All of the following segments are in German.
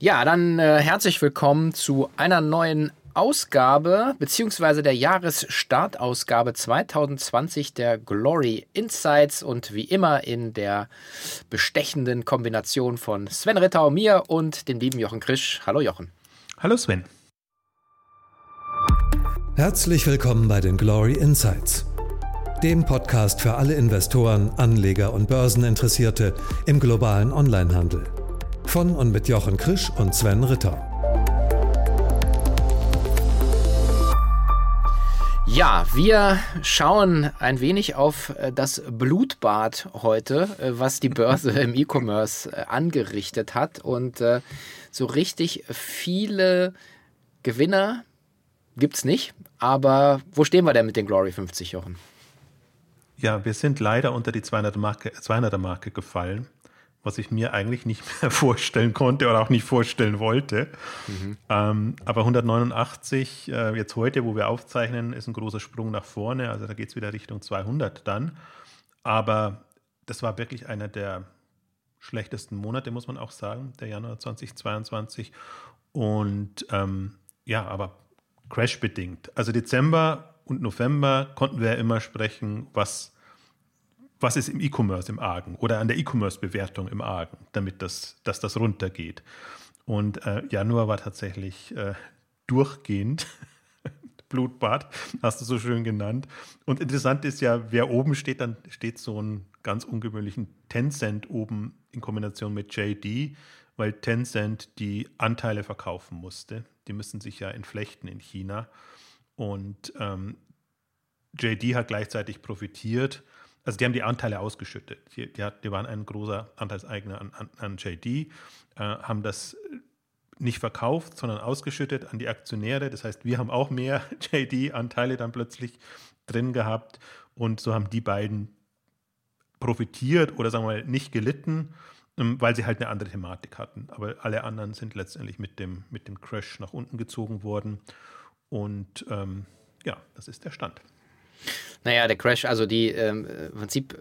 Ja, dann äh, herzlich willkommen zu einer neuen Ausgabe beziehungsweise der Jahresstartausgabe 2020 der Glory Insights und wie immer in der bestechenden Kombination von Sven Rittau, mir und dem lieben Jochen Krisch. Hallo Jochen. Hallo Sven. Herzlich willkommen bei den Glory Insights, dem Podcast für alle Investoren, Anleger und Börseninteressierte im globalen Onlinehandel. Von und mit Jochen Krisch und Sven Ritter. Ja, wir schauen ein wenig auf äh, das Blutbad heute, äh, was die Börse im E-Commerce äh, angerichtet hat. Und so richtig viele Gewinner gibt es nicht. Aber wo stehen wir denn mit den Glory 50, Jochen? Ja, wir sind leider unter die 200er Marke, 200er Marke gefallen was ich mir eigentlich nicht mehr vorstellen konnte oder auch nicht vorstellen wollte. Mhm. Ähm, aber 189, äh, jetzt heute, wo wir aufzeichnen, ist ein großer Sprung nach vorne. Also da geht es wieder Richtung 200 dann. Aber das war wirklich einer der schlechtesten Monate, muss man auch sagen, der Januar 2022. Und ähm, ja, aber crashbedingt. Also Dezember und November konnten wir ja immer sprechen, was was ist im E-Commerce im Argen oder an der E-Commerce-Bewertung im Argen, damit das, dass das runtergeht. Und äh, Januar war tatsächlich äh, durchgehend Blutbad, hast du so schön genannt. Und interessant ist ja, wer oben steht, dann steht so ein ganz ungewöhnlichen Tencent oben in Kombination mit JD, weil Tencent die Anteile verkaufen musste. Die müssen sich ja entflechten in China. Und ähm, JD hat gleichzeitig profitiert also die haben die Anteile ausgeschüttet. Die, die, hat, die waren ein großer Anteilseigner an, an, an JD, äh, haben das nicht verkauft, sondern ausgeschüttet an die Aktionäre. Das heißt, wir haben auch mehr JD-Anteile dann plötzlich drin gehabt und so haben die beiden profitiert oder sagen wir mal nicht gelitten, ähm, weil sie halt eine andere Thematik hatten. Aber alle anderen sind letztendlich mit dem, mit dem Crash nach unten gezogen worden. Und ähm, ja, das ist der Stand. Naja, der Crash, also die ähm, im Prinzip,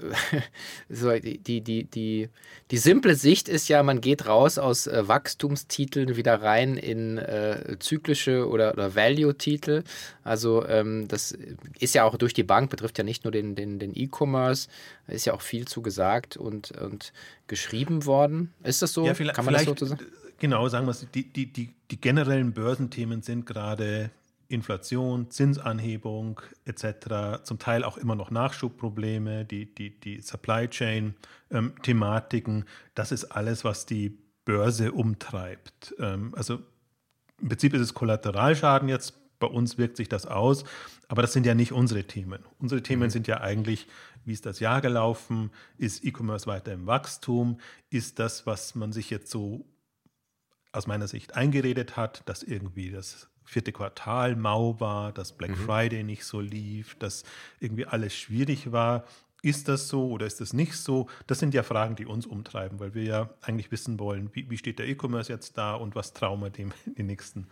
so die, die, die, die, die simple Sicht ist ja, man geht raus aus äh, Wachstumstiteln wieder rein in äh, zyklische oder, oder Value-Titel. Also ähm, das ist ja auch durch die Bank, betrifft ja nicht nur den, den, den E-Commerce, ist ja auch viel zu gesagt und, und geschrieben worden. Ist das so? Ja, Kann man das so sagen? Genau, sagen wir es, die, die, die, die generellen Börsenthemen sind gerade Inflation, Zinsanhebung etc., zum Teil auch immer noch Nachschubprobleme, die, die, die Supply Chain-Thematiken, ähm, das ist alles, was die Börse umtreibt. Ähm, also im Prinzip ist es Kollateralschaden jetzt, bei uns wirkt sich das aus, aber das sind ja nicht unsere Themen. Unsere Themen mhm. sind ja eigentlich, wie ist das Jahr gelaufen, ist E-Commerce weiter im Wachstum, ist das, was man sich jetzt so aus meiner Sicht eingeredet hat, dass irgendwie das vierte Quartal mau war, dass Black mhm. Friday nicht so lief, dass irgendwie alles schwierig war. Ist das so oder ist das nicht so? Das sind ja Fragen, die uns umtreiben, weil wir ja eigentlich wissen wollen, wie, wie steht der E-Commerce jetzt da und was trauen wir dem in den nächsten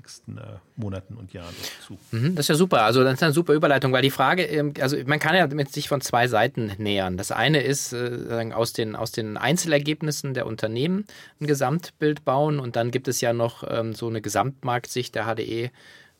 nächsten äh, Monaten und Jahren zu. Mhm, das ist ja super. Also das ist eine super Überleitung, weil die Frage, ähm, also man kann ja mit sich von zwei Seiten nähern. Das eine ist äh, aus, den, aus den Einzelergebnissen der Unternehmen ein Gesamtbild bauen und dann gibt es ja noch ähm, so eine Gesamtmarktsicht der HDE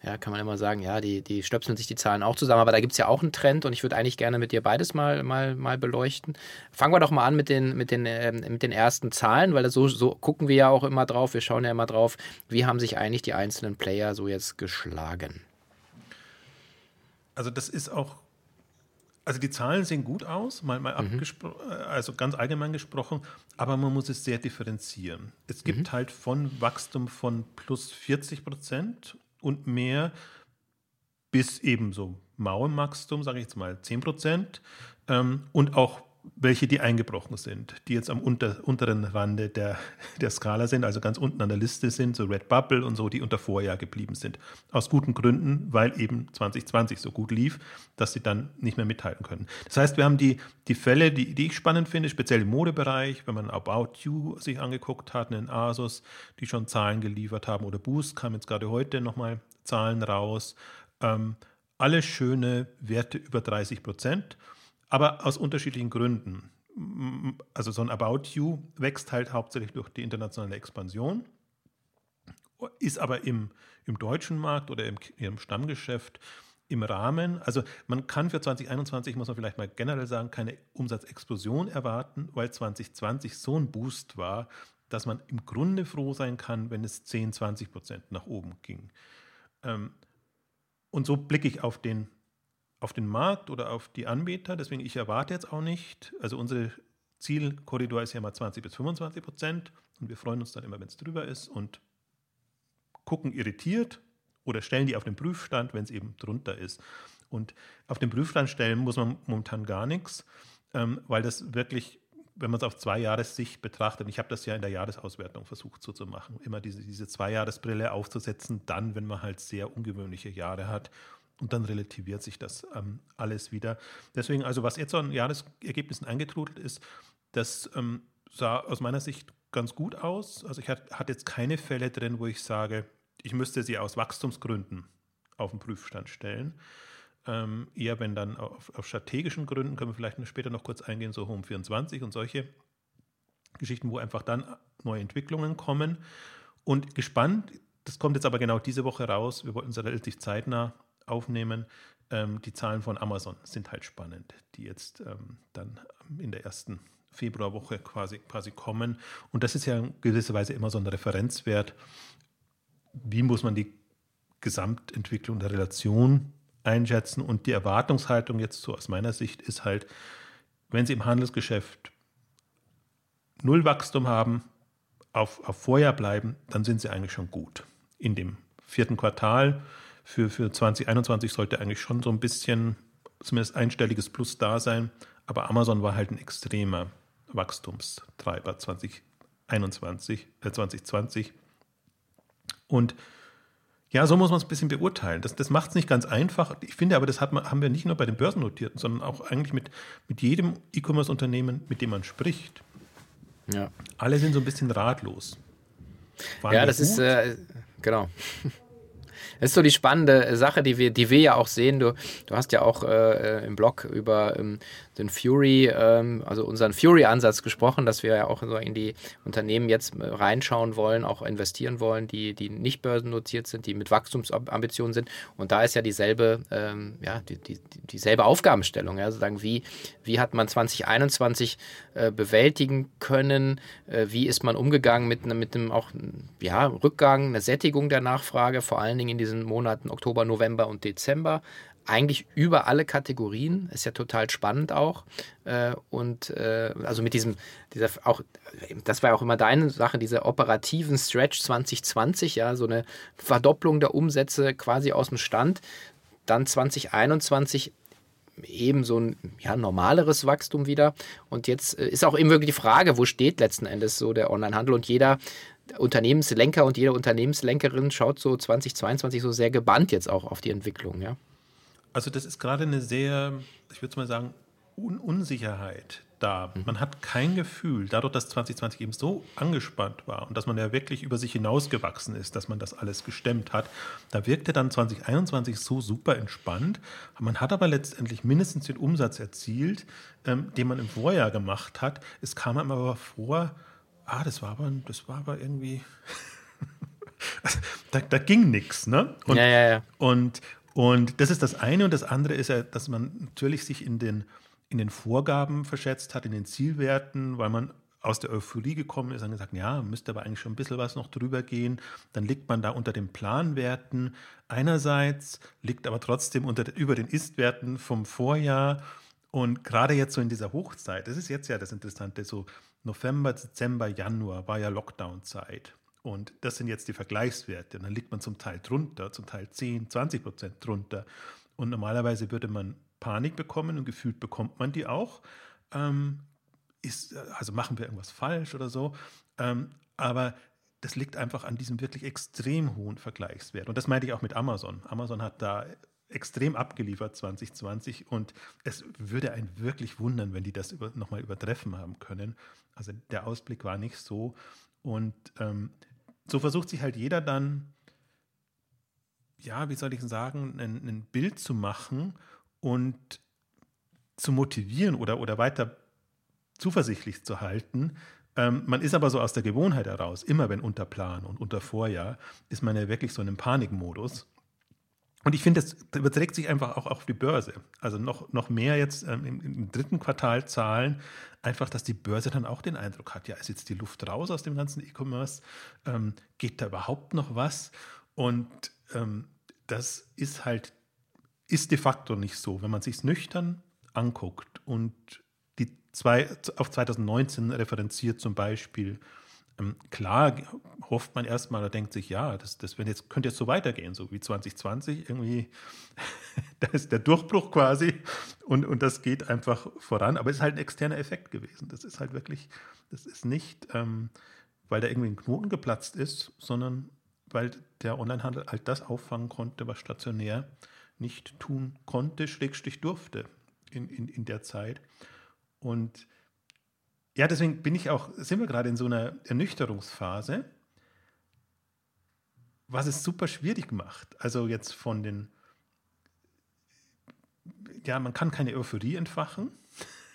ja, kann man immer sagen, ja, die, die stöpseln sich die Zahlen auch zusammen, aber da gibt es ja auch einen Trend und ich würde eigentlich gerne mit dir beides mal, mal, mal beleuchten. Fangen wir doch mal an mit den, mit den, äh, mit den ersten Zahlen, weil so, so gucken wir ja auch immer drauf, wir schauen ja immer drauf, wie haben sich eigentlich die einzelnen Player so jetzt geschlagen. Also das ist auch, also die Zahlen sehen gut aus, mal, mal mhm. also ganz allgemein gesprochen, aber man muss es sehr differenzieren. Es gibt mhm. halt von Wachstum von plus 40 Prozent und mehr bis eben so Mauerwachstum, sage ich jetzt mal 10 Prozent. Ähm, und auch welche, die eingebrochen sind, die jetzt am unter, unteren Rande der, der Skala sind, also ganz unten an der Liste sind, so Red Bubble und so, die unter Vorjahr geblieben sind. Aus guten Gründen, weil eben 2020 so gut lief, dass sie dann nicht mehr mithalten können. Das heißt, wir haben die, die Fälle, die, die ich spannend finde, speziell im Modebereich, wenn man About You sich angeguckt hat, einen Asus, die schon Zahlen geliefert haben, oder Boost kam jetzt gerade heute nochmal Zahlen raus. Ähm, alle schöne Werte über 30 Prozent aber aus unterschiedlichen Gründen. Also so ein About You wächst halt hauptsächlich durch die internationale Expansion. ist aber im, im deutschen Markt oder im, im Stammgeschäft im Rahmen, also man kann für 2021, muss man vielleicht mal generell sagen, keine Umsatzexplosion erwarten, weil 2020 so ein Boost war, dass man im Grunde froh sein kann, wenn es 10, 20 Prozent nach oben ging. Ähm, und so blicke ich auf den, auf den Markt oder auf die Anbieter. Deswegen, ich erwarte jetzt auch nicht, also unsere Zielkorridor ist ja mal 20 bis 25 Prozent und wir freuen uns dann immer, wenn es drüber ist und gucken irritiert oder stellen die auf den Prüfstand, wenn es eben drunter ist. Und auf den Prüfstand stellen muss man momentan gar nichts, ähm, weil das wirklich, wenn man es auf zwei Jahressicht betrachtet, ich habe das ja in der Jahresauswertung versucht so zu machen, immer diese, diese Zwei-Jahres-Brille aufzusetzen, dann, wenn man halt sehr ungewöhnliche Jahre hat. Und dann relativiert sich das ähm, alles wieder. Deswegen, also was jetzt an Jahresergebnissen eingetrudelt ist, das ähm, sah aus meiner Sicht ganz gut aus. Also ich hatte hat jetzt keine Fälle drin, wo ich sage, ich müsste sie aus Wachstumsgründen auf den Prüfstand stellen. Ähm, eher wenn dann auf, auf, strategischen Gründen, können wir vielleicht später noch kurz eingehen, so Home 24 und solche Geschichten, wo einfach dann neue Entwicklungen kommen. Und gespannt, das kommt jetzt aber genau diese Woche raus, wir wollten es relativ zeitnah aufnehmen. Ähm, die Zahlen von Amazon sind halt spannend, die jetzt ähm, dann in der ersten Februarwoche quasi, quasi kommen. Und das ist ja in gewisser Weise immer so ein Referenzwert. Wie muss man die Gesamtentwicklung der Relation einschätzen? Und die Erwartungshaltung jetzt so aus meiner Sicht ist halt, wenn Sie im Handelsgeschäft null Wachstum haben, auf, auf Vorjahr bleiben, dann sind Sie eigentlich schon gut. In dem vierten Quartal für, für 2021 sollte eigentlich schon so ein bisschen zumindest einstelliges Plus da sein. Aber Amazon war halt ein extremer Wachstumstreiber 2021, äh 2020. Und ja, so muss man es ein bisschen beurteilen. Das, das macht es nicht ganz einfach. Ich finde aber, das hat man, haben wir nicht nur bei den Börsennotierten, sondern auch eigentlich mit, mit jedem E-Commerce-Unternehmen, mit dem man spricht. Ja. Alle sind so ein bisschen ratlos. Waren ja, das gut? ist, äh, genau. Das ist so die spannende Sache, die wir, die wir ja auch sehen. Du, du hast ja auch äh, im Blog über ähm, den Fury, ähm, also unseren Fury-Ansatz gesprochen, dass wir ja auch so in die Unternehmen jetzt äh, reinschauen wollen, auch investieren wollen, die, die nicht börsennotiert sind, die mit Wachstumsambitionen sind. Und da ist ja dieselbe, ähm, ja, die, die, dieselbe Aufgabenstellung. Ja, sozusagen, wie, wie hat man 2021 äh, bewältigen können? Äh, wie ist man umgegangen mit, mit einem auch ja, Rückgang, einer Sättigung der Nachfrage, vor allen Dingen in diesen Monaten Oktober, November und Dezember? Eigentlich über alle Kategorien. Ist ja total spannend auch. Äh, und äh, also mit diesem, dieser auch, das war ja auch immer deine Sache, diese operativen Stretch 2020, ja, so eine Verdopplung der Umsätze quasi aus dem Stand. Dann 2021 eben so ein ja, normaleres Wachstum wieder. Und jetzt äh, ist auch eben wirklich die Frage, wo steht letzten Endes so der Onlinehandel und jeder Unternehmenslenker und jede Unternehmenslenkerin schaut so 2022 so sehr gebannt jetzt auch auf die Entwicklung, ja. Also das ist gerade eine sehr, ich würde mal sagen, Un Unsicherheit da. Mhm. Man hat kein Gefühl, dadurch, dass 2020 eben so angespannt war und dass man ja wirklich über sich hinausgewachsen ist, dass man das alles gestemmt hat, da wirkte dann 2021 so super entspannt. Man hat aber letztendlich mindestens den Umsatz erzielt, ähm, den man im Vorjahr gemacht hat. Es kam einem aber vor, ah, das war aber, das war aber irgendwie. da, da, ging nichts, ne? Und, ja, ja, ja. Und, und das ist das eine. Und das andere ist ja, dass man natürlich sich in den, in den Vorgaben verschätzt hat, in den Zielwerten, weil man aus der Euphorie gekommen ist und gesagt, ja, müsste aber eigentlich schon ein bisschen was noch drüber gehen. Dann liegt man da unter den Planwerten. Einerseits liegt aber trotzdem unter, über den Istwerten vom Vorjahr. Und gerade jetzt so in dieser Hochzeit, das ist jetzt ja das Interessante, so November, Dezember, Januar war ja Lockdown-Zeit. Und das sind jetzt die Vergleichswerte. Und dann liegt man zum Teil drunter, zum Teil 10, 20 Prozent drunter. Und normalerweise würde man Panik bekommen und gefühlt bekommt man die auch. Ähm, ist, also machen wir irgendwas falsch oder so. Ähm, aber das liegt einfach an diesem wirklich extrem hohen Vergleichswert. Und das meinte ich auch mit Amazon. Amazon hat da extrem abgeliefert 2020 und es würde einen wirklich wundern, wenn die das über, nochmal übertreffen haben können. Also der Ausblick war nicht so. Und ähm, so versucht sich halt jeder dann, ja, wie soll ich sagen, ein, ein Bild zu machen und zu motivieren oder, oder weiter zuversichtlich zu halten, Ähm, man ist aber so aus der Gewohnheit heraus, immer wenn unter Plan und unter Vorjahr, ist man ja wirklich so in einem Panikmodus. Und ich finde, das überträgt sich einfach auch auf die Börse. Also noch, noch mehr jetzt ähm, im, im, dritten Quartal Zahlen, einfach, dass die Börse dann auch den Eindruck hat, ja, ist jetzt die Luft raus aus dem ganzen E-Commerce? Ähm, geht da überhaupt noch was? Und ähm, das ist halt, ist de facto nicht so. Wenn man sich nüchtern anguckt und die zwei, auf 2019 referenziert zum Beispiel, klar hofft man erstmal oder denkt sich, ja, das, das wenn jetzt, könnte jetzt so weitergehen, so wie 2020, irgendwie, da ist der Durchbruch quasi und, und das geht einfach voran, aber es ist halt ein externer Effekt gewesen. Das ist halt wirklich, das ist nicht, ähm, weil da irgendwie ein Knoten geplatzt ist, sondern weil der Onlinehandel halt das auffangen konnte, was stationär nicht tun konnte, schrägstrich durfte in, in, in der Zeit. Und ja, deswegen bin ich auch, sind wir gerade in so einer Ernüchterungsphase, was es super schwierig macht. Also jetzt von den, ja, man kann keine Euphorie entfachen.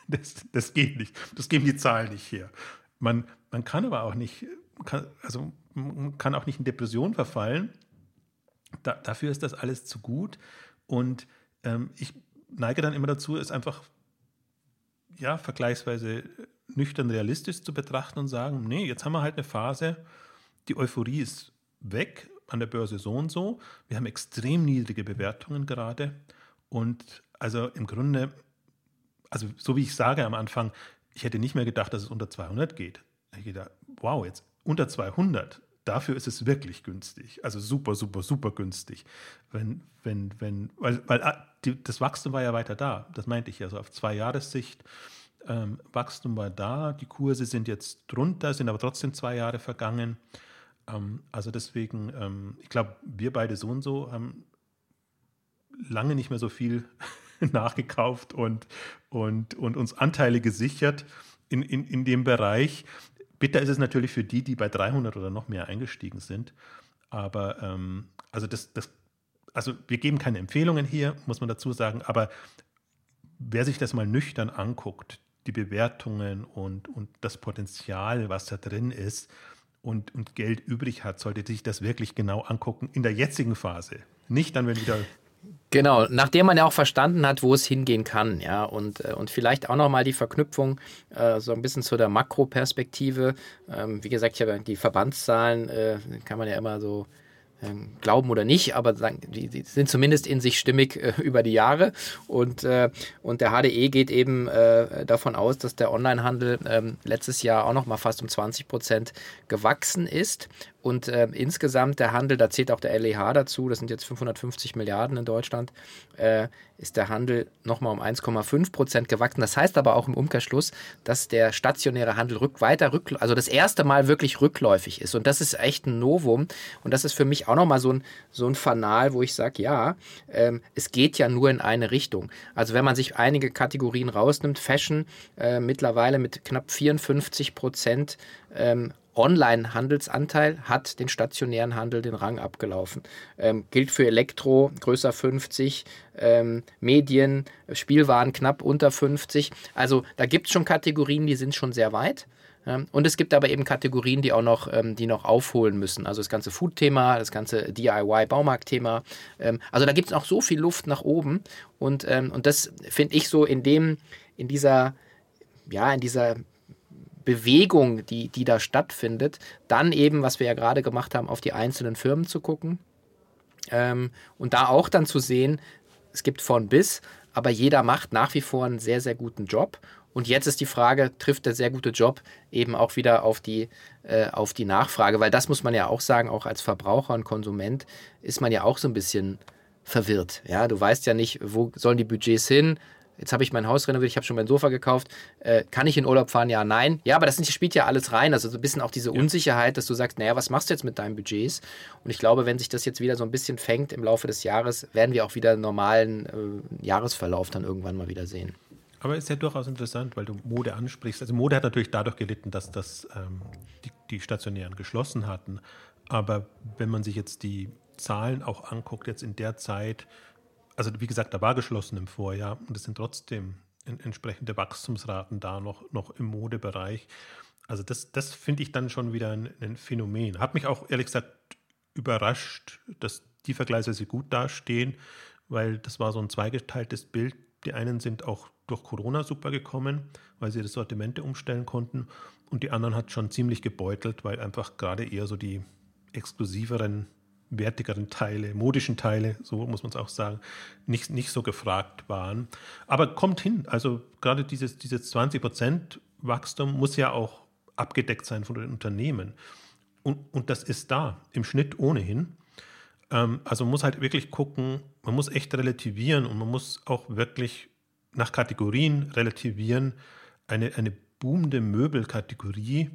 Das, das geht nicht. Das geben die Zahlen nicht her. Man, man kann aber auch nicht, kann, also man kann auch nicht in Depression verfallen. Da, dafür ist das alles zu gut. Und ähm, ich neige dann immer dazu, es einfach ja, vergleichsweise nüchtern realistisch zu betrachten und sagen, nee, jetzt haben wir halt eine Phase, die Euphorie ist weg, an der Börse so und so. Wir haben extrem niedrige Bewertungen gerade. Und also im Grunde, also so wie ich sage am Anfang, ich hätte nicht mehr gedacht, dass es unter 200 geht. Ich gedacht, wow, jetzt unter 200, dafür ist es wirklich günstig. Also super, super, super günstig. Wenn, wenn, wenn, weil, weil ah, das Wachstum war ja weiter da. Das meinte ich ja so auf zwei Jahressicht. Ähm, Wachstum war da, die Kurse sind jetzt drunter, sind aber trotzdem zwei Jahre vergangen. Ähm, also deswegen, ähm, ich glaube, wir beide so und so haben lange nicht mehr so viel nachgekauft und, und, und uns Anteile gesichert in, in, in dem Bereich. Bitter ist es natürlich für die, die bei 300 oder noch mehr eingestiegen sind. Aber ähm, also das, das, also wir geben keine Empfehlungen hier, muss man dazu sagen. Aber wer sich das mal nüchtern anguckt, die Bewertungen und, und das Potenzial, was da drin ist und, und Geld übrig hat, sollte sich das wirklich genau angucken in der jetzigen Phase. Nicht dann, wenn wieder Genau, nachdem man ja auch verstanden hat, wo es hingehen kann, ja, und, äh, und vielleicht auch nochmal die Verknüpfung äh, so ein bisschen zu der Makroperspektive. Ähm, wie gesagt, ich habe die Verbandszahlen, äh, kann man ja immer so glauben oder nicht, aber die, die, sind zumindest in sich stimmig äh, über die Jahre. Und, äh, und der HDE geht eben äh, davon aus, dass der Onlinehandel ähm, letztes Jahr auch noch mal fast um 20 Prozent gewachsen ist. Und äh, insgesamt der Handel, da zählt auch der LEH dazu, das sind jetzt 550 Milliarden in Deutschland, äh, ist der Handel nochmal um 1,5 Prozent gewachsen. Das heißt aber auch im Umkehrschluss, dass der stationäre Handel rück, weiter rück, also das erste Mal wirklich rückläufig ist. Und das ist echt ein Novum. Und das ist für mich auch nochmal so ein, so ein Fanal, wo ich sage, ja, ähm, es geht ja nur in eine Richtung. Also wenn man sich einige Kategorien rausnimmt, Fashion äh, mittlerweile mit knapp 54 Prozent ähm, Online-Handelsanteil hat den stationären Handel den Rang abgelaufen. Ähm, gilt für Elektro größer 50, ähm, Medien, Spielwaren knapp unter 50. Also da gibt es schon Kategorien, die sind schon sehr weit. Ja, und es gibt aber eben Kategorien, die auch noch, ähm, die noch aufholen müssen. Also das ganze Food-Thema, das ganze DIY-Baumarkt-Thema. Ähm, also da gibt es noch so viel Luft nach oben. Und, ähm, und das finde ich so in dem, in dieser, ja, in dieser Bewegung, die, die da stattfindet, dann eben, was wir ja gerade gemacht haben, auf die einzelnen Firmen zu gucken ähm, und da auch dann zu sehen, es gibt von bis, aber jeder macht nach wie vor einen sehr, sehr guten Job. Und jetzt ist die Frage, trifft der sehr gute Job eben auch wieder auf die, äh, auf die Nachfrage? Weil das muss man ja auch sagen, auch als Verbraucher und Konsument ist man ja auch so ein bisschen verwirrt. Ja, du weißt ja nicht, wo sollen die Budgets hin? Jetzt habe ich mein Haus renoviert, ich habe schon mein Sofa gekauft. Äh, kann ich in Urlaub fahren? Ja, nein. Ja, aber das spielt ja alles rein. Also so ein bisschen auch diese ja. Unsicherheit, dass du sagst, naja, was machst du jetzt mit deinen Budgets? Und ich glaube, wenn sich das jetzt wieder so ein bisschen fängt im Laufe des Jahres, werden wir auch wieder einen normalen äh, Jahresverlauf dann irgendwann mal wieder sehen. Aber ist ja durchaus interessant, weil du Mode ansprichst. Also Mode hat natürlich dadurch gelitten, dass das ähm, die, die Stationären geschlossen hatten. Aber wenn man sich jetzt die Zahlen auch anguckt, jetzt in der Zeit, also wie gesagt, da war geschlossen im Vorjahr und es sind trotzdem entsprechende Wachstumsraten da noch, noch im Modebereich. Also das, das finde ich dann schon wieder ein, ein Phänomen. Hat mich auch ehrlich gesagt überrascht, dass die vergleichsweise gut dastehen, weil das war so ein zweigeteiltes Bild. Die einen sind auch durch Corona super gekommen, weil sie das Sortimente umstellen konnten. Und die anderen hat schon ziemlich gebeutelt, weil einfach gerade eher so die exklusiveren, wertigeren Teile, modischen Teile, so muss man es auch sagen, nicht, nicht so gefragt waren. Aber kommt hin. Also gerade dieses, dieses 20 Prozent Wachstum muss ja auch abgedeckt sein von den Unternehmen. Und, und das ist da, im Schnitt ohnehin. Ähm, also man muss halt wirklich gucken, man muss echt relativieren und man muss auch wirklich nach Kategorien relativieren. Eine, eine boomende Möbelkategorie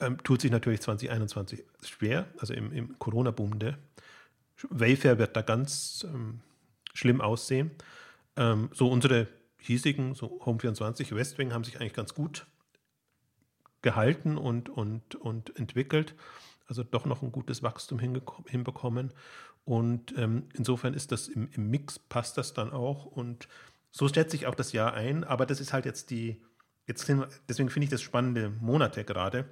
ähm, tut sich natürlich 2021 schwer, also im, im Corona-boomende. Wayfair wird da ganz ähm, schlimm aussehen. Ähm, so unsere hiesigen, so Home24, Westwing haben sich eigentlich ganz gut gehalten und, und, und entwickelt. Also doch noch ein gutes Wachstum hinbekommen. Und ähm, insofern ist das im, im Mix, passt das dann auch. Und so stellt sich auch das Jahr ein, aber das ist halt jetzt die, jetzt deswegen finde ich das spannende Monate gerade.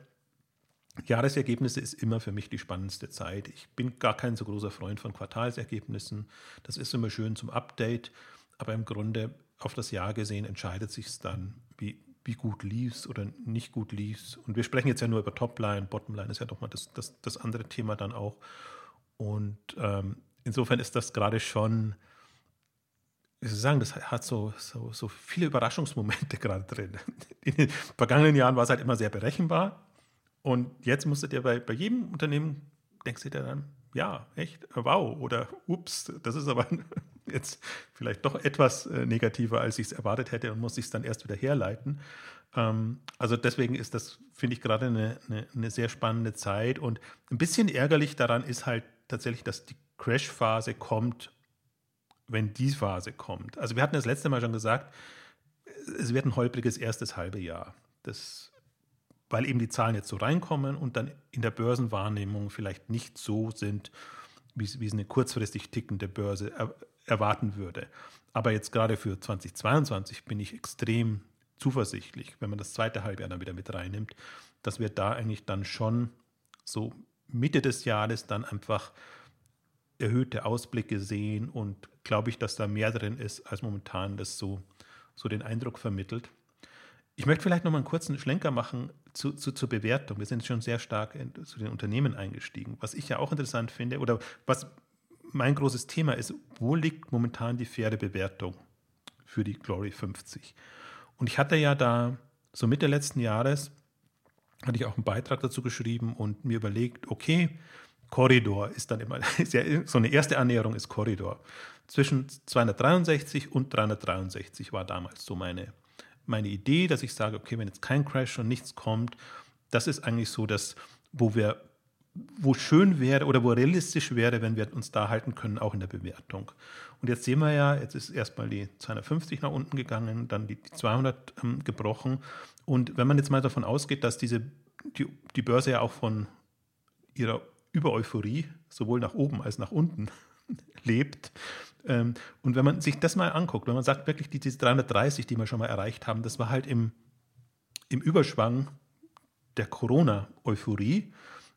Jahresergebnisse ist immer für mich die spannendste Zeit. Ich bin gar kein so großer Freund von Quartalsergebnissen. Das ist immer schön zum Update, aber im Grunde auf das Jahr gesehen entscheidet sich es dann, wie, wie gut lief oder nicht gut lief Und wir sprechen jetzt ja nur über Topline, Bottomline ist ja doch mal das, das, das andere Thema dann auch. Und ähm, insofern ist das gerade schon wie soll sagen, das hat so, so, so viele Überraschungsmomente gerade drin. In den vergangenen Jahren war es halt immer sehr berechenbar. Und jetzt musstet ihr bei, bei jedem Unternehmen, denkst du dann, ja, echt, wow, oder ups, das ist aber jetzt vielleicht doch etwas äh, negativer, als ich es erwartet hätte und muss ich es dann erst wieder herleiten. Ähm, also deswegen ist das, finde ich, gerade eine, eine, eine sehr spannende Zeit. Und ein bisschen ärgerlich daran ist halt tatsächlich, dass die Crash-Phase kommt wenn die Phase kommt. Also wir hatten das letzte Mal schon gesagt, es wird ein holpriges erstes halbe Jahr. Das, weil eben die Zahlen jetzt so reinkommen und dann in der Börsenwahrnehmung vielleicht nicht so sind, wie, es eine kurzfristig tickende Börse er, erwarten würde. Aber jetzt gerade für 2022 bin ich extrem zuversichtlich, wenn man das zweite Halbjahr dann wieder mit reinnimmt, dass wir da eigentlich dann schon so Mitte des Jahres dann einfach erhöhte Ausblicke sehen und glaube ich, dass da mehr drin ist, als momentan das so, so den Eindruck vermittelt. Ich möchte vielleicht noch mal einen kurzen Schlenker machen zu, zu, zur Bewertung. Wir sind schon sehr stark in, zu den Unternehmen eingestiegen. Was ich ja auch interessant finde oder was mein großes Thema ist, wo liegt momentan die faire Bewertung für die Glory 50? Und ich hatte ja da so Mitte letzten Jahres, hatte ich auch einen Beitrag dazu geschrieben und mir überlegt, okay, Korridor ist dann immer, ist ja, so eine erste Annäherung ist Korridor. Zwischen 263 und 363 war damals so meine, meine Idee, dass ich sage, okay, wenn jetzt kein Crash und nichts kommt, das ist eigentlich so das, wo wir, wo schön wäre oder wo realistisch wäre, wenn wir uns da halten können, auch in der Bewertung. Und jetzt sehen wir ja, jetzt ist erstmal die 250 nach unten gegangen, dann die 200 ähm, gebrochen. Und wenn man jetzt mal davon ausgeht, dass diese, die, die Börse ja auch von ihrer über Euphorie, sowohl nach oben als nach unten lebt. Ähm, und wenn man sich das mal anguckt, wenn man sagt, wirklich diese 330, die wir schon mal erreicht haben, das war halt im, im Überschwang der Corona-Euphorie.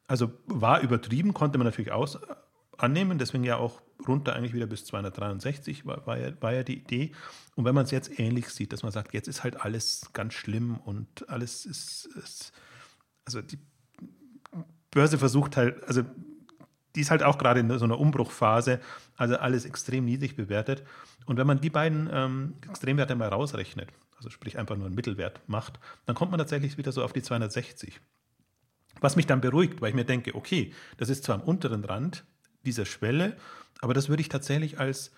Also war übertrieben, konnte man natürlich aus, annehmen, deswegen ja auch runter eigentlich wieder bis 263 war, war, ja, war ja die Idee. Und wenn man es jetzt ähnlich sieht, dass man sagt, jetzt ist halt alles ganz schlimm und alles ist, ist also die Börse versucht halt, also die ist halt auch gerade in so einer Umbruchphase, also alles extrem niedrig bewertet. Und wenn man die beiden ähm, Extremwerte mal rausrechnet, also sprich einfach nur einen Mittelwert macht, dann kommt man tatsächlich wieder so auf die 260. Was mich dann beruhigt, weil ich mir denke, okay, das ist zwar am unteren Rand dieser Schwelle, aber das würde ich tatsächlich als,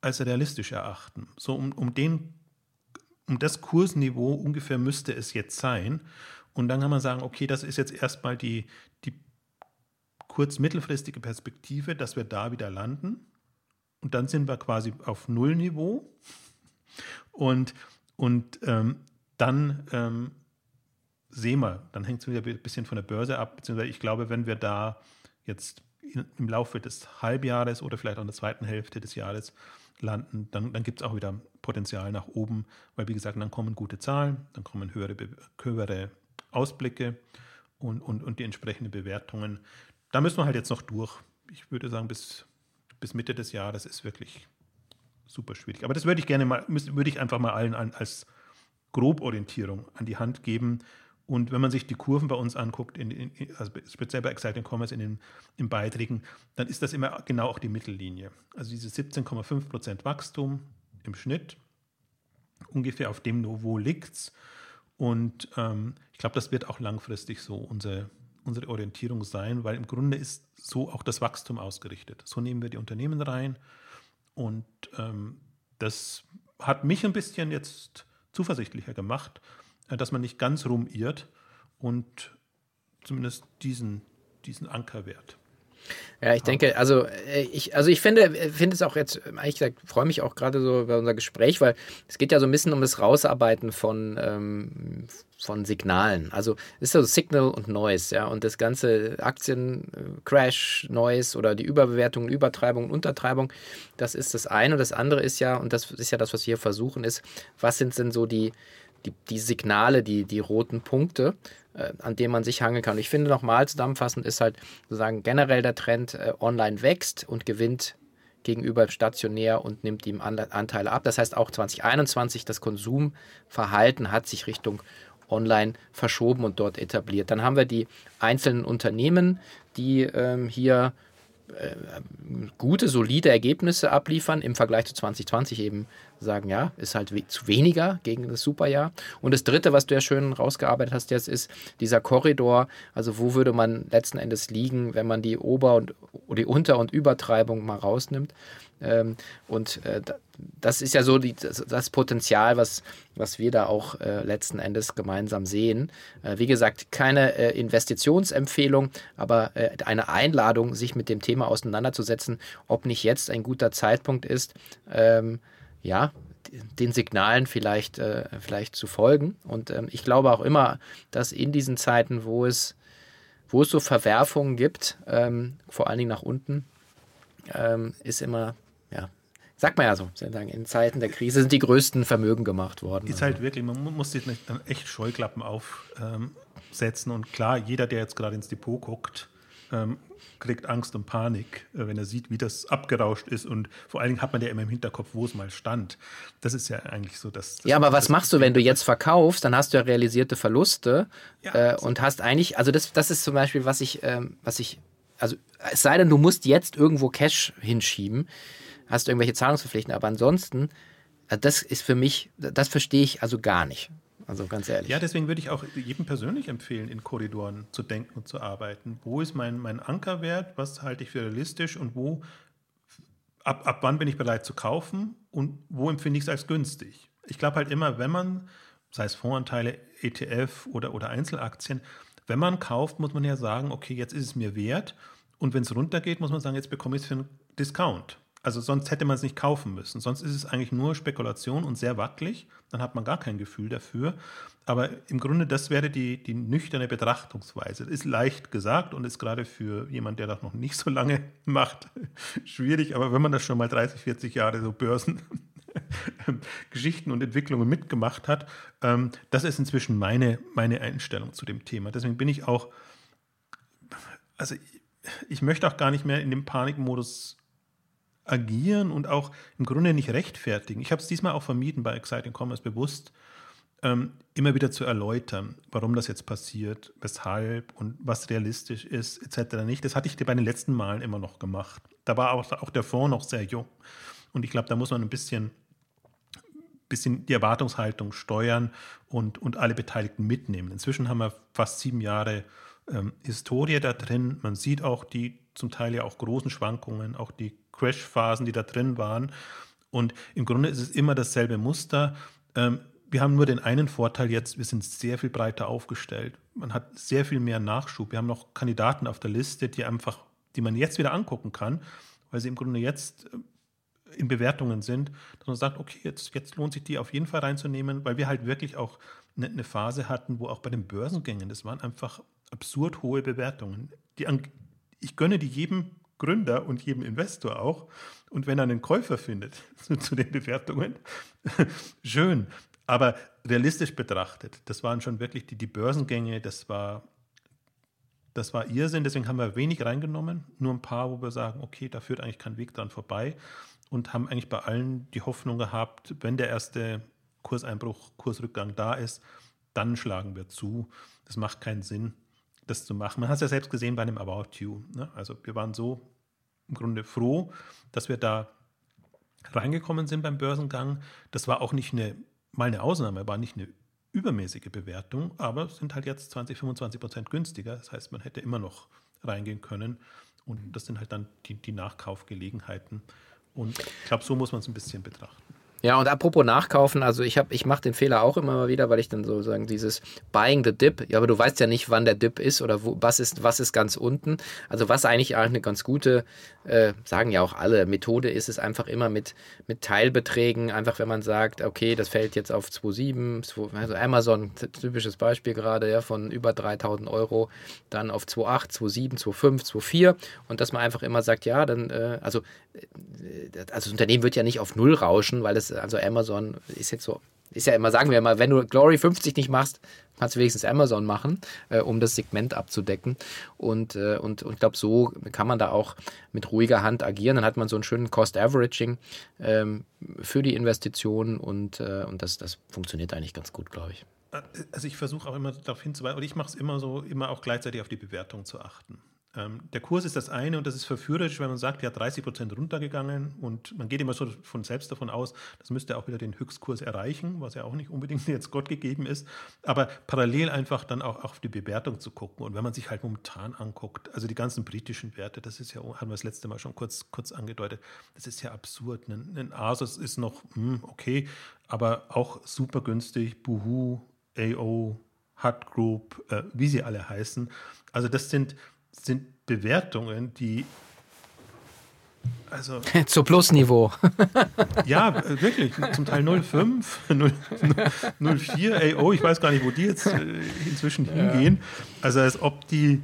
als realistisch erachten. So um, um den um das Kursniveau ungefähr müsste es jetzt sein. Und dann kann man sagen, okay, das ist jetzt erstmal die, die kurz-mittelfristige Perspektive, dass wir da wieder landen. Und dann sind wir quasi auf Nullniveau. Und, und ähm, dann ähm, sehen wir, dann hängt es wieder ein bisschen von der Börse ab, beziehungsweise ich glaube, wenn wir da jetzt im Laufe des Halbjahres oder vielleicht auch in der zweiten Hälfte des Jahres landen, dann, dann gibt es auch wieder Potenzial nach oben, weil wie gesagt, dann kommen gute Zahlen, dann kommen höhere, höhere Ausblicke und, und, und die entsprechenden Bewertungen. Da müssen wir halt jetzt noch durch. Ich würde sagen, bis, bis Mitte des Jahres ist wirklich super schwierig. Aber das würde ich gerne mal, würde ich einfach mal allen an, als Groborientierung an die Hand geben. Und wenn man sich die Kurven bei uns anguckt, in, in, also speziell bei Exciting Commerce in den in Beiträgen, dann ist das immer genau auch die Mittellinie. Also diese 17,5 Prozent Wachstum im Schnitt, ungefähr auf dem Niveau liegt es. Und ähm, ich glaube, das wird auch langfristig so unsere, unsere Orientierung sein, weil im Grunde ist so auch das Wachstum ausgerichtet. So nehmen wir die Unternehmen rein. Und ähm, das hat mich ein bisschen jetzt zuversichtlicher gemacht, äh, dass man nicht ganz rumirrt und zumindest diesen, diesen Ankerwert. Ja, ich denke, also äh, ich, also ich finde, äh, finde es auch jetzt, ehrlich gesagt, freue mich auch gerade so über unser Gespräch, weil es geht ja so ein bisschen um das Rausarbeiten von, ähm, von Signalen. Also ist so Signal und Noise, ja, und das ganze Aktiencrash, Noise oder die Überbewertung, Übertreibung und Untertreibung, das ist das eine. Und das andere ist ja, und das ist ja das, was wir hier versuchen, ist, was sind denn so die, die, die Signale, die, die roten Punkte, äh, an denen man sich hangeln kann. Und ich finde nochmal zusammenfassend ist halt sozusagen generell der Trend, äh, online wächst und gewinnt gegenüber stationär und nimmt ihm Anteile ab. Das heißt auch 2021 das Konsumverhalten hat sich Richtung online verschoben und dort etabliert. Dann haben wir die einzelnen Unternehmen, die ähm, hier äh, gute, solide Ergebnisse abliefern im Vergleich zu 2020 eben sagen, ja, ist halt zu weniger gegen das Superjahr. Und das Dritte, was du ja schön rausgearbeitet hast jetzt, ist dieser Korridor, also wo würde man letzten Endes liegen, wenn man die Ober- und die Unter- und Übertreibung mal rausnimmt. Ähm, und äh, das ist ja so die, das, das, Potenzial, was, was wir da auch äh, letzten Endes gemeinsam sehen. Äh, wie gesagt, keine äh, Investitionsempfehlung, aber äh, eine Einladung, sich mit dem Thema auseinanderzusetzen, ob nicht jetzt ein guter Zeitpunkt ist, ähm, ja, den Signalen vielleicht, äh, vielleicht zu folgen. Und ähm, ich glaube auch immer, dass in diesen Zeiten, wo es, wo es so Verwerfungen gibt, ähm, vor allen Dingen nach unten, ähm, ist immer, ja, sagt man ja so, in Zeiten der Krise sind die größten Vermögen gemacht worden. Ist halt wirklich, man muss sich dann echt Scheuklappen aufsetzen. und klar, jeder, der jetzt gerade ins Depot guckt, ähm, kriegt Angst und Panik, äh, wenn er sieht, wie das abgerauscht ist. Und vor allen Dingen hat man ja immer im Hinterkopf, wo es mal stand. Das ist ja eigentlich so, dass. Das ja, aber was machst du, wenn du jetzt verkaufst? Dann hast du ja realisierte Verluste ja, äh, und hast eigentlich, also das, das ist zum Beispiel, was ich, ähm, was ich, also es sei denn, du musst jetzt irgendwo Cash hinschieben, hast du irgendwelche Zahlungsverpflichtungen, aber ansonsten, äh, das ist für mich, das verstehe ich also gar nicht. Also ganz ehrlich. Ja, deswegen würde ich auch jedem persönlich empfehlen, in Korridoren zu denken und zu arbeiten. Wo ist mein, mein Ankerwert? Was halte ich für realistisch? Und wo, ab, ab wann bin ich bereit zu kaufen? Und wo empfinde ich es als günstig? Ich glaube halt immer, wenn man, sei es Fondsanteile, ETF oder, oder Einzelaktien, wenn man kauft, muss man ja sagen, okay, jetzt ist es mir wert. Und wenn es runtergeht, muss man sagen, jetzt bekomme ich es für einen Discount. Also sonst hätte man es nicht kaufen müssen. Sonst ist es eigentlich nur Spekulation und sehr wackelig. Dann hat man gar kein Gefühl dafür. Aber im Grunde, das wäre die, die nüchterne Betrachtungsweise. Ist leicht gesagt und ist gerade für jemand, der das noch nicht so lange macht, schwierig. Aber wenn man das schon mal 30, 40 Jahre so Börsen Geschichten und Entwicklungen mitgemacht hat. Ähm, das ist inzwischen meine, meine Einstellung zu dem Thema. Deswegen bin ich auch, also ich möchte auch gar nicht mehr in dem Panikmodus agieren und auch im Grunde nicht rechtfertigen. Ich habe es diesmal auch vermieden, bei Exciting Commerce bewusst ähm, immer wieder zu erläutern, warum das jetzt passiert, weshalb und was realistisch ist, etc. nicht. Das hatte ich bei den letzten Malen immer noch gemacht. Da war auch, auch der Fonds noch sehr jung. Und ich glaube, da muss man ein bisschen, bisschen die Erwartungshaltung steuern und, und alle Beteiligten mitnehmen. Inzwischen haben wir fast sieben Jahre ähm, Historie da drin. Man sieht auch die zum Teil ja auch großen Schwankungen, auch die Crash-Phasen, die da drin waren. Und im Grunde ist es immer dasselbe Muster. Ähm, wir haben nur den einen Vorteil jetzt, wir sind sehr viel breiter aufgestellt. Man hat sehr viel mehr Nachschub. Wir haben noch Kandidaten auf der Liste, die einfach, die man jetzt wieder angucken kann, weil sie im Grunde jetzt äh, in Bewertungen sind, dass man sagt, okay, jetzt, jetzt lohnt sich die auf jeden Fall reinzunehmen, weil wir halt wirklich auch eine, Phase hatten, wo auch bei den Börsengängen, das waren einfach absurd hohe Bewertungen. Die, ich gönne die jedem Gründer und jedem Investor auch. Und wenn er einen Käufer findet zu den Bewertungen, schön. Aber realistisch betrachtet, das waren schon wirklich die, die Börsengänge, das war, das war Irrsinn, deswegen haben wir wenig reingenommen, nur ein paar, wo wir sagen, okay, da führt eigentlich kein Weg dran vorbei und haben eigentlich bei allen die Hoffnung gehabt, wenn der erste Kurseinbruch, Kursrückgang da ist, dann schlagen wir zu. Das macht keinen Sinn, das zu machen. Man hat es ja selbst gesehen bei einem About You. Ne? Also wir waren so im Grunde froh, dass wir da reingekommen sind beim Börsengang. Das war auch nicht eine, mal eine Ausnahme, war nicht eine übermäßige Bewertung, aber sind halt jetzt 20, 25 Prozent günstiger. Das heißt, man hätte immer noch reingehen können. Und das sind halt dann die, die Nachkaufgelegenheiten. Und ich glaube, so muss man es ein bisschen betrachten. Ja, und apropos Nachkaufen, also ich habe, ich mache den Fehler auch immer mal wieder, weil ich dann so sagen, dieses Buying the Dip, ja, aber du weißt ja nicht, wann der Dip ist oder wo, was ist, was ist ganz unten. Also was eigentlich eine ganz gute, äh, sagen ja auch alle, Methode ist es einfach immer mit, mit Teilbeträgen, einfach wenn man sagt, okay, das fällt jetzt auf 2,7, also Amazon, typisches Beispiel gerade, ja, von über 3000 Euro, dann auf 2,8, 2,7, 2,5, 2,4 und dass man einfach immer sagt, ja, dann, äh, also, äh, also das Unternehmen wird ja nicht auf Null rauschen, weil es also Amazon ist jetzt so, ist ja immer, sagen wir mal, wenn du Glory 50 nicht machst, kannst du wenigstens Amazon machen, äh, um das Segment abzudecken. Und, äh, und, und ich glaube, so kann man da auch mit ruhiger Hand agieren. Dann hat man so einen schönen Cost-Averaging ähm, für die Investitionen und, äh, und das, das funktioniert eigentlich ganz gut, glaube ich. Also ich versuche auch immer darauf hinzuweisen, und ich mache es immer so, immer auch gleichzeitig auf die Bewertung zu achten. Ähm, der Kurs ist das eine und das ist verführerisch, wenn man sagt, ja, 30 Prozent runtergegangen und man geht immer so von selbst davon aus, das müsste auch wieder den Höchstkurs erreichen, was ja auch nicht unbedingt jetzt Gott gegeben ist, aber parallel einfach dann auch auf die Bewertung zu gucken und wenn man sich halt momentan anguckt, also die ganzen britischen Werte, das ist ja, haben wir das letzte Mal schon kurz, kurz angedeutet, das ist ja absurd. Ein, ein Asus ist noch hm, okay, aber auch super günstig, Boohoo, AO, Hut Group, äh, wie sie alle heißen. Also das sind sind Bewertungen, die also zu Plusniveau. ja, wirklich. Zum Teil 05, 04, AO, ich weiß gar nicht, wo die jetzt äh, inzwischen hingehen. Also als ob die,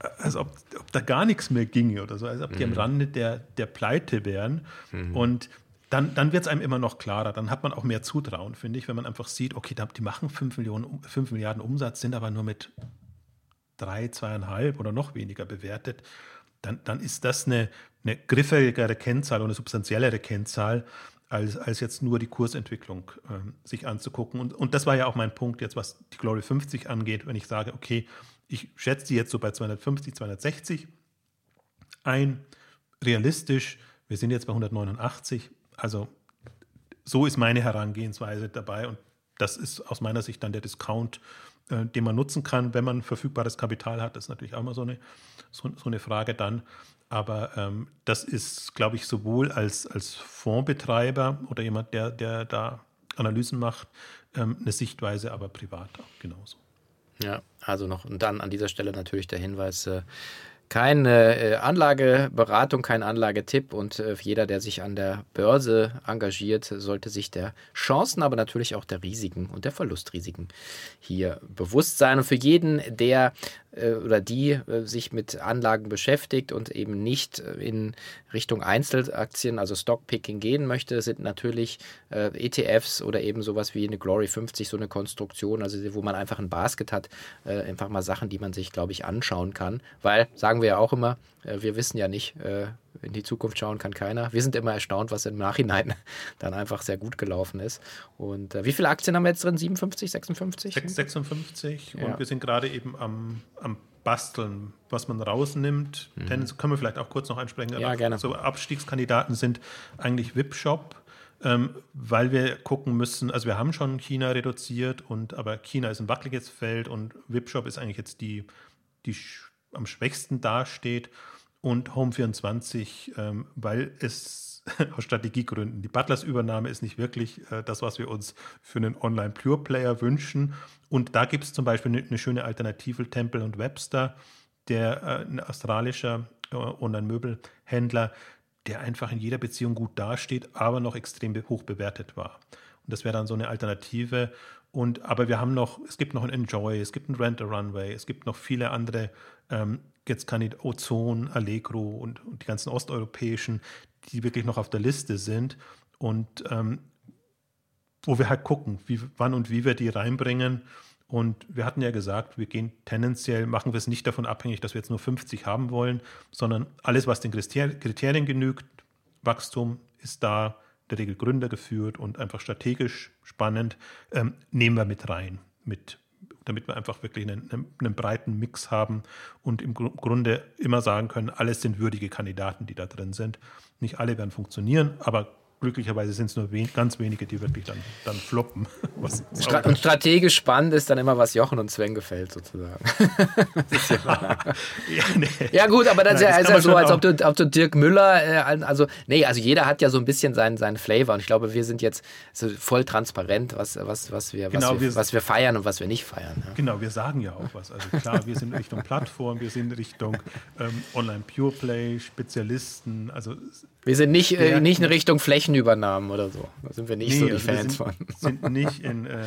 äh, als ob, ob, da gar nichts mehr ginge oder so, als ob die mhm. am Rande der, der Pleite wären. Mhm. Und dann, dann wird es einem immer noch klarer. Dann hat man auch mehr Zutrauen, finde ich, wenn man einfach sieht, okay, die machen 5, Millionen, 5 Milliarden Umsatz, sind aber nur mit drei, zweieinhalb oder noch weniger bewertet, dann, dann ist das eine, eine griffigere Kennzahl und eine substanziellere Kennzahl, als, als jetzt nur die Kursentwicklung ähm, sich anzugucken. Und, und das war ja auch mein Punkt jetzt, was die Glory 50 angeht, wenn ich sage, okay, ich schätze die jetzt so bei 250, 260 ein, realistisch, wir sind jetzt bei 189, also so ist meine Herangehensweise dabei und das ist aus meiner Sicht dann der Discount, äh, den man nutzen kann, wenn man verfügbares Kapital hat. Das ist natürlich auch immer so eine, so, so eine Frage dann. Aber ähm, das ist, glaube ich, sowohl als, als Fondsbetreiber oder jemand, der, der da Analysen macht, ähm, eine Sichtweise, aber privat auch genauso. Ja, also noch und dann an dieser Stelle natürlich der Hinweis, äh, keine äh, Anlageberatung, kein Anlagetipp und äh, jeder, der sich an der Börse engagiert, sollte sich der Chancen, aber natürlich auch der Risiken und der Verlustrisiken hier bewusst sein. Und für jeden, der äh, oder die sich mit Anlagen beschäftigt und eben nicht in Richtung Einzelaktien, also Stockpicking gehen möchte, sind natürlich ETFs oder eben sowas wie eine Glory 50 so eine Konstruktion, also wo man einfach ein Basket hat, einfach mal Sachen, die man sich, glaube ich, anschauen kann. Weil, sagen wir ja auch immer, wir wissen ja nicht, in die Zukunft schauen kann keiner. Wir sind immer erstaunt, was im Nachhinein dann einfach sehr gut gelaufen ist. Und wie viele Aktien haben wir jetzt drin? 57, 56? 56 und ja. wir sind gerade eben am, am Basteln, was man rausnimmt. Mhm. Tennis können wir vielleicht auch kurz noch ansprechen. Ja, gerne. So Abstiegskandidaten sind eigentlich Webshop, ähm, weil wir gucken müssen, also wir haben schon China reduziert, und aber China ist ein wackeliges Feld und Webshop ist eigentlich jetzt die, die am schwächsten dasteht und Home24, ähm, weil es aus Strategiegründen. Die Butlers-Übernahme ist nicht wirklich äh, das, was wir uns für einen Online-Pure-Player wünschen. Und da gibt es zum Beispiel eine, eine, schöne Alternative, Temple und Webster, der äh, ein australischer äh, Online-Möbelhändler, der einfach in jeder Beziehung gut dasteht, aber noch extrem hoch bewertet war. Und das wäre dann so eine Alternative. Und aber wir haben noch, es gibt noch ein Enjoy, es gibt ein Rent a Runway, es gibt noch viele andere, ähm, jetzt kann ich Ozon, Allegro und, und die ganzen osteuropäischen, die wirklich noch auf der Liste sind. Und ähm, wo wir halt gucken, wie, wann und wie wir die reinbringen. Und wir hatten ja gesagt, wir gehen tendenziell, machen wir es nicht davon abhängig, dass wir jetzt nur 50 haben wollen, sondern alles, was den Kriterien genügt, Wachstum ist da, der Regel Gründer geführt und einfach strategisch spannend, ähm, nehmen wir mit rein, mit, damit wir einfach wirklich einen, einen, einen breiten Mix haben und im Grunde immer sagen können, alles sind würdige Kandidaten, die da drin sind. Nicht alle werden funktionieren, aber glücklicherweise sind es nur wen ganz wenige, die wirklich dann, dann floppen. Stra und strategisch spannend ist dann immer, was Jochen und Sven gefällt, sozusagen. ja, ja, nee. ja, gut, aber das Nein, ist ja, ist ja so, als ob du, ob du Dirk Müller, äh, also, nee, also jeder hat ja so ein bisschen seinen, seinen Flavor und ich glaube, wir sind jetzt so voll transparent, was, was, was, wir, genau, was, wir, was wir feiern und was wir nicht feiern. Ja. Genau, wir sagen ja auch was. Also klar, wir sind Richtung Plattform, wir sind Richtung ähm, Online Pure Play, Spezialisten, also wir sind nicht, äh, nicht in Richtung Flächenübernahmen oder so. Da sind wir nicht nee, so die also Fans sind, von. sind nicht in. Ähm,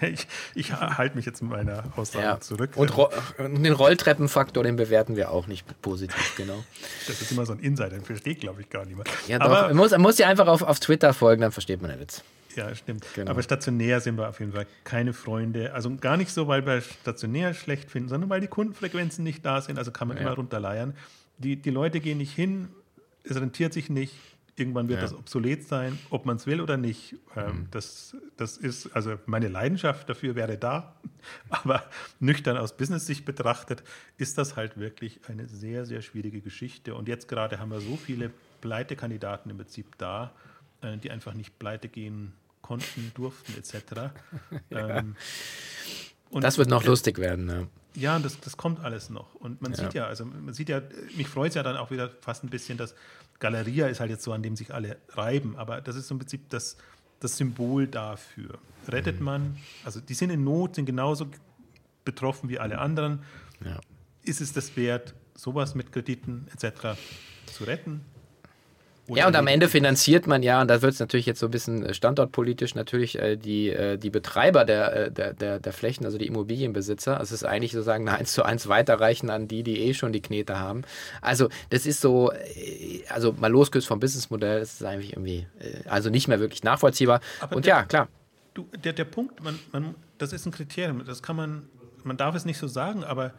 ich, ich halte mich jetzt mit meiner Aussage ja. zurück. Und, und, den Rolltreppenfaktor, den bewerten wir auch nicht positiv, genau. Das ist immer so ein Insider, den versteht, glaube ich, gar niemand. Ja, doch. Aber, man muss, man muss ja einfach auf, auf Twitter folgen, dann versteht man den Witz. Ja, stimmt. Genau. Aber stationär sind wir auf jeden Fall keine Freunde. Also gar nicht so, weil wir stationär schlecht finden, sondern weil die Kundenfrequenzen nicht da sind. Also kann man ja. immer runterleiern. Die, die Leute gehen nicht hin, es rentiert sich nicht. Irgendwann wird ja. das obsolet sein, ob man es will oder nicht. Ähm, mhm. das, das ist, also meine Leidenschaft dafür wäre da, aber nüchtern aus Business-Sicht betrachtet, ist das halt wirklich eine sehr, sehr schwierige Geschichte. Und jetzt gerade haben wir so viele Pleitekandidaten im Prinzip da, äh, die einfach nicht pleite gehen konnten, durften, etc. ja. ähm, das wird noch äh, lustig werden. Ne? Ja, das, das kommt alles noch. Und man ja. sieht ja, also man sieht ja, mich freut es ja dann auch wieder fast ein bisschen, dass Galeria ist halt jetzt so, an dem sich alle reiben, aber das ist im Prinzip das, das Symbol dafür. Rettet mhm. man, also die sind in Not, sind genauso betroffen wie alle anderen. Ja. Ist es das wert, sowas mit Krediten etc. zu retten? Ja, und am Ende finanziert man ja, und da wird es natürlich jetzt so ein bisschen äh, standortpolitisch natürlich äh, die, äh, die Betreiber der, der, der, der, Flächen, also die Immobilienbesitzer. Also es ist eigentlich sozusagen eine 1 zu 1 Weiterreichen an die, die eh schon die Knete haben. Also das ist so, also mal losgelöst vom Businessmodell, das ist eigentlich irgendwie, also nicht mehr wirklich nachvollziehbar. Aber und der, ja, klar. Du, der, der Punkt, man, man, das ist ein Kriterium, das kann man, man darf es nicht so sagen, aber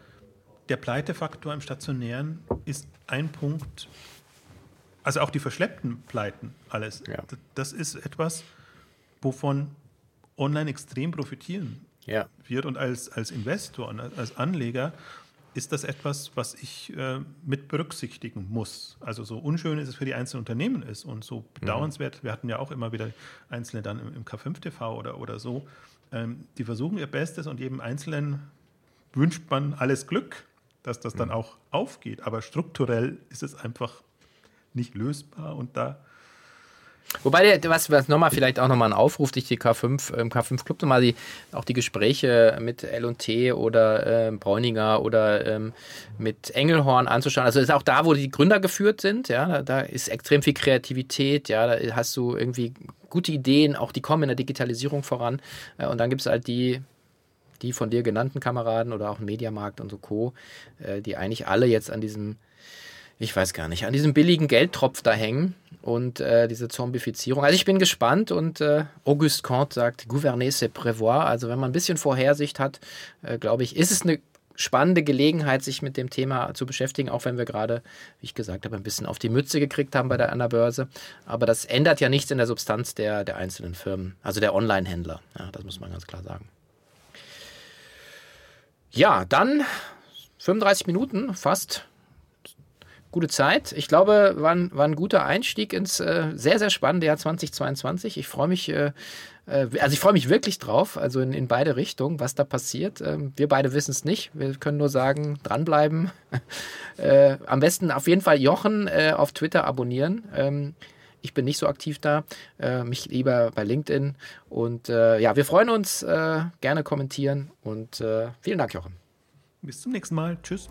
der Pleitefaktor im Stationären ist ein Punkt, also auch die verschleppten Pleiten, alles. Ja. Das ist etwas, wovon online extrem profitieren ja. wird. Und als, als Investor und als Anleger ist das etwas, was ich äh, mit berücksichtigen muss. Also so unschön ist es für die einzelnen Unternehmen ist und so bedauernswert. Mhm. Wir hatten ja auch immer wieder Einzelne dann im, im K5TV oder, oder so. Ähm, die versuchen ihr Bestes und jedem Einzelnen wünscht man alles Glück, dass das dann mhm. auch aufgeht. Aber strukturell ist es einfach nicht lösbar und da. Wobei, was, was nochmal vielleicht auch nochmal ein Aufruf, dich die K5, im K5 Club nochmal die, auch die Gespräche mit LT oder äh, Bräuninger oder ähm, mit Engelhorn anzuschauen. Also ist auch da, wo die Gründer geführt sind, ja, da, da, ist extrem viel Kreativität, ja, da hast du irgendwie gute Ideen, auch die kommen in der Digitalisierung voran. Äh, und dann gibt es halt die, die von dir genannten Kameraden oder auch Mediamarkt und so Co., äh, die eigentlich alle jetzt an diesem ich weiß gar nicht, an diesem billigen Geldtropf da hängen und äh, diese Zombifizierung. Also ich bin gespannt und äh, Auguste Comte sagt, gouverner c'est prévoir. Also wenn man ein bisschen Vorhersicht hat, äh, glaube ich, ist es eine spannende Gelegenheit, sich mit dem Thema zu beschäftigen, auch wenn wir gerade, wie ich gesagt habe, ein bisschen auf die Mütze gekriegt haben bei der an der Börse. Aber das ändert ja nichts in der Substanz der, der einzelnen Firmen, also der Online-Händler. Ja, das muss man ganz klar sagen. Ja, dann 35 Minuten fast gute Zeit. Ich glaube, war ein, war ein guter Einstieg ins äh, sehr, sehr spannende Jahr 2022. Ich freue mich, äh, äh, also ich freue mich wirklich drauf, also in, in beide Richtungen, was da passiert. Ähm, wir beide wissen es nicht. Wir können nur sagen, dranbleiben. äh, am besten auf jeden Fall Jochen äh, auf Twitter abonnieren. Ähm, ich bin nicht so aktiv da, äh, mich lieber bei LinkedIn. Und ja, wir freuen uns, gerne kommentieren und vielen Dank, Jochen. Bis zum nächsten Mal. Tschüss.